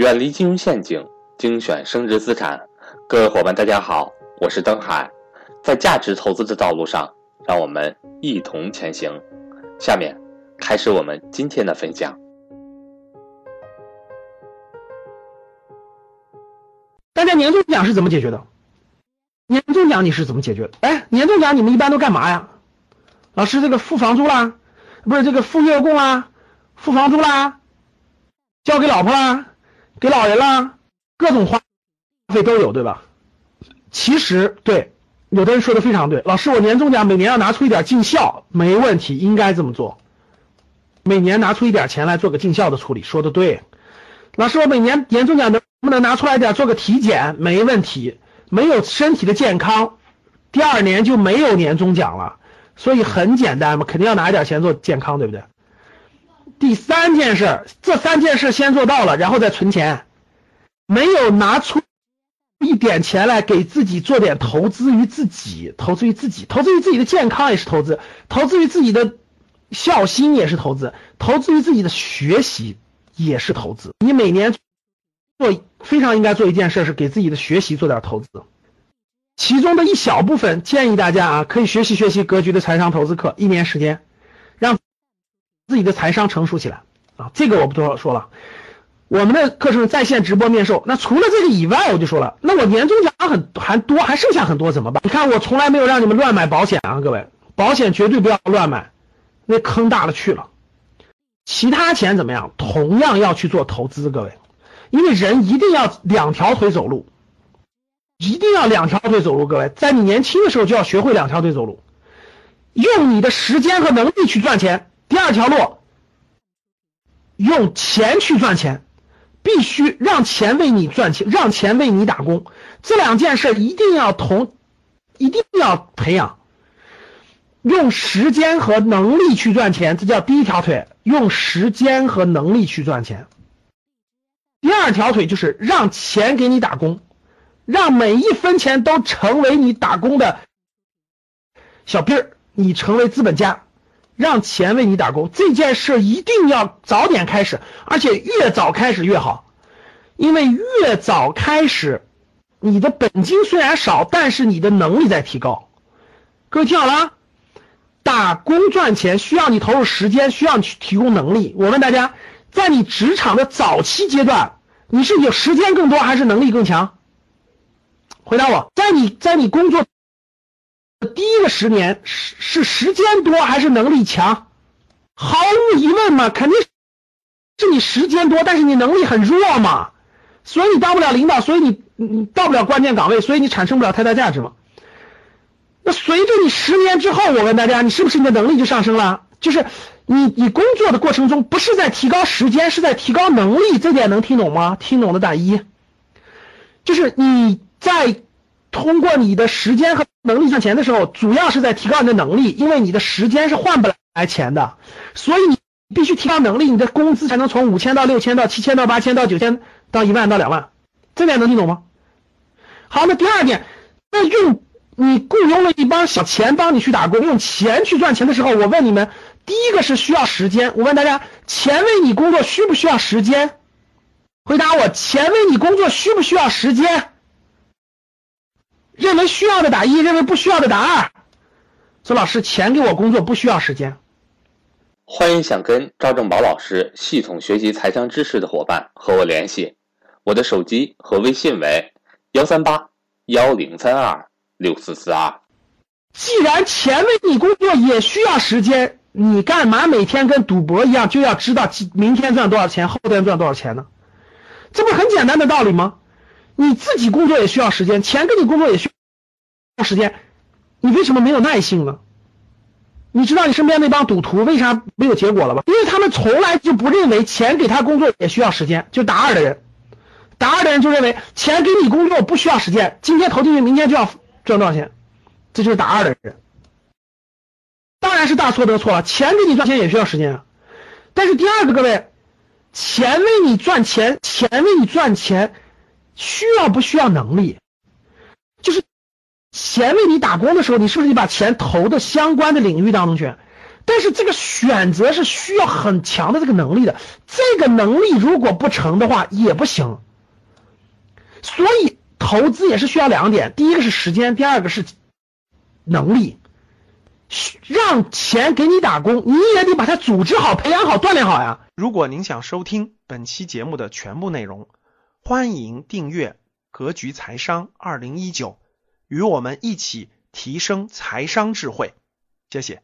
远离金融陷阱，精选升值资产。各位伙伴，大家好，我是登海，在价值投资的道路上，让我们一同前行。下面开始我们今天的分享。大家年终奖是怎么解决的？年终奖你是怎么解决的？哎，年终奖你们一般都干嘛呀？老师，这个付房租啦，不是这个付月供啦，付房租啦，交给老婆啦，给老人啦，各种花费都有，对吧？其实对，有的人说的非常对，老师，我年终奖每年要拿出一点尽孝，没问题，应该这么做。每年拿出一点钱来做个尽孝的处理，说的对。老师，我每年年终奖能不能拿出来点做个体检？没问题，没有身体的健康，第二年就没有年终奖了。所以很简单嘛，肯定要拿一点钱做健康，对不对？第三件事，这三件事先做到了，然后再存钱。没有拿出一点钱来给自己做点投资于自己，投资于自己，投资于自己的健康也是投资，投资于自己的孝心也是投资，投资于自己的学习也是投资。你每年做非常应该做一件事，是给自己的学习做点投资。其中的一小部分建议大家啊，可以学习学习格局的财商投资课，一年时间，自己的财商成熟起来啊。这个我不多说了。我们的课程在线直播面授。那除了这个以外，我就说了，那我年终奖很还多，还剩下很多怎么办？你看我从来没有让你们乱买保险啊，各位，保险绝对不要乱买，那坑大了去了。其他钱怎么样？同样要去做投资，各位，因为人一定要两条腿走路。一定要两条腿走路，各位，在你年轻的时候就要学会两条腿走路，用你的时间和能力去赚钱。第二条路，用钱去赚钱，必须让钱为你赚钱，让钱为你打工。这两件事一定要同，一定要培养。用时间和能力去赚钱，这叫第一条腿，用时间和能力去赚钱。第二条腿就是让钱给你打工。让每一分钱都成为你打工的小兵儿，你成为资本家，让钱为你打工这件事一定要早点开始，而且越早开始越好，因为越早开始，你的本金虽然少，但是你的能力在提高。各位听好了，打工赚钱需要你投入时间，需要你去提供能力。我问大家，在你职场的早期阶段，你是有时间更多还是能力更强？回答我，在你在你工作第一个十年是是时间多还是能力强？毫无疑问嘛，肯定是你时间多，但是你能力很弱嘛，所以你当不了领导，所以你你到不了关键岗位，所以你产生不了太大价值嘛。那随着你十年之后，我问大家，你是不是你的能力就上升了？就是你你工作的过程中，不是在提高时间，是在提高能力，这点能听懂吗？听懂的打一。就是你。在通过你的时间和能力赚钱的时候，主要是在提高你的能力，因为你的时间是换不来钱的，所以你必须提高能力，你的工资才能从五千到六千到七千到八千到九千到一万到两万，这点能听懂吗？好，那第二点，那用你雇佣了一帮小钱帮你去打工，用钱去赚钱的时候，我问你们，第一个是需要时间，我问大家，钱为你工作需不需要时间？回答我，钱为你工作需不需要时间？认为需要的打一，认为不需要的打二。说老师，钱给我工作不需要时间。欢迎想跟赵正宝老师系统学习财商知识的伙伴和我联系，我的手机和微信为幺三八幺零三二六四四二。既然钱为你工作也需要时间，你干嘛每天跟赌博一样，就要知道明天赚多少钱，后天赚多少钱呢？这不是很简单的道理吗？你自己工作也需要时间，钱给你工作也需要时间，你为什么没有耐性呢？你知道你身边那帮赌徒为啥没有结果了吧？因为他们从来就不认为钱给他工作也需要时间，就打二的人，打二的人就认为钱给你工作不需要时间，今天投进去，明天就要赚多少钱，这就是打二的人。当然是大错特错了，钱给你赚钱也需要时间啊。但是第二个，各位，钱为你赚钱，钱为你赚钱。需要不需要能力？就是钱为你打工的时候，你是不是你把钱投到相关的领域当中去？但是这个选择是需要很强的这个能力的，这个能力如果不成的话也不行。所以投资也是需要两点，第一个是时间，第二个是能力。让钱给你打工，你也得把它组织好、培养好、锻炼好呀。如果您想收听本期节目的全部内容，欢迎订阅《格局财商二零一九》，与我们一起提升财商智慧。谢谢。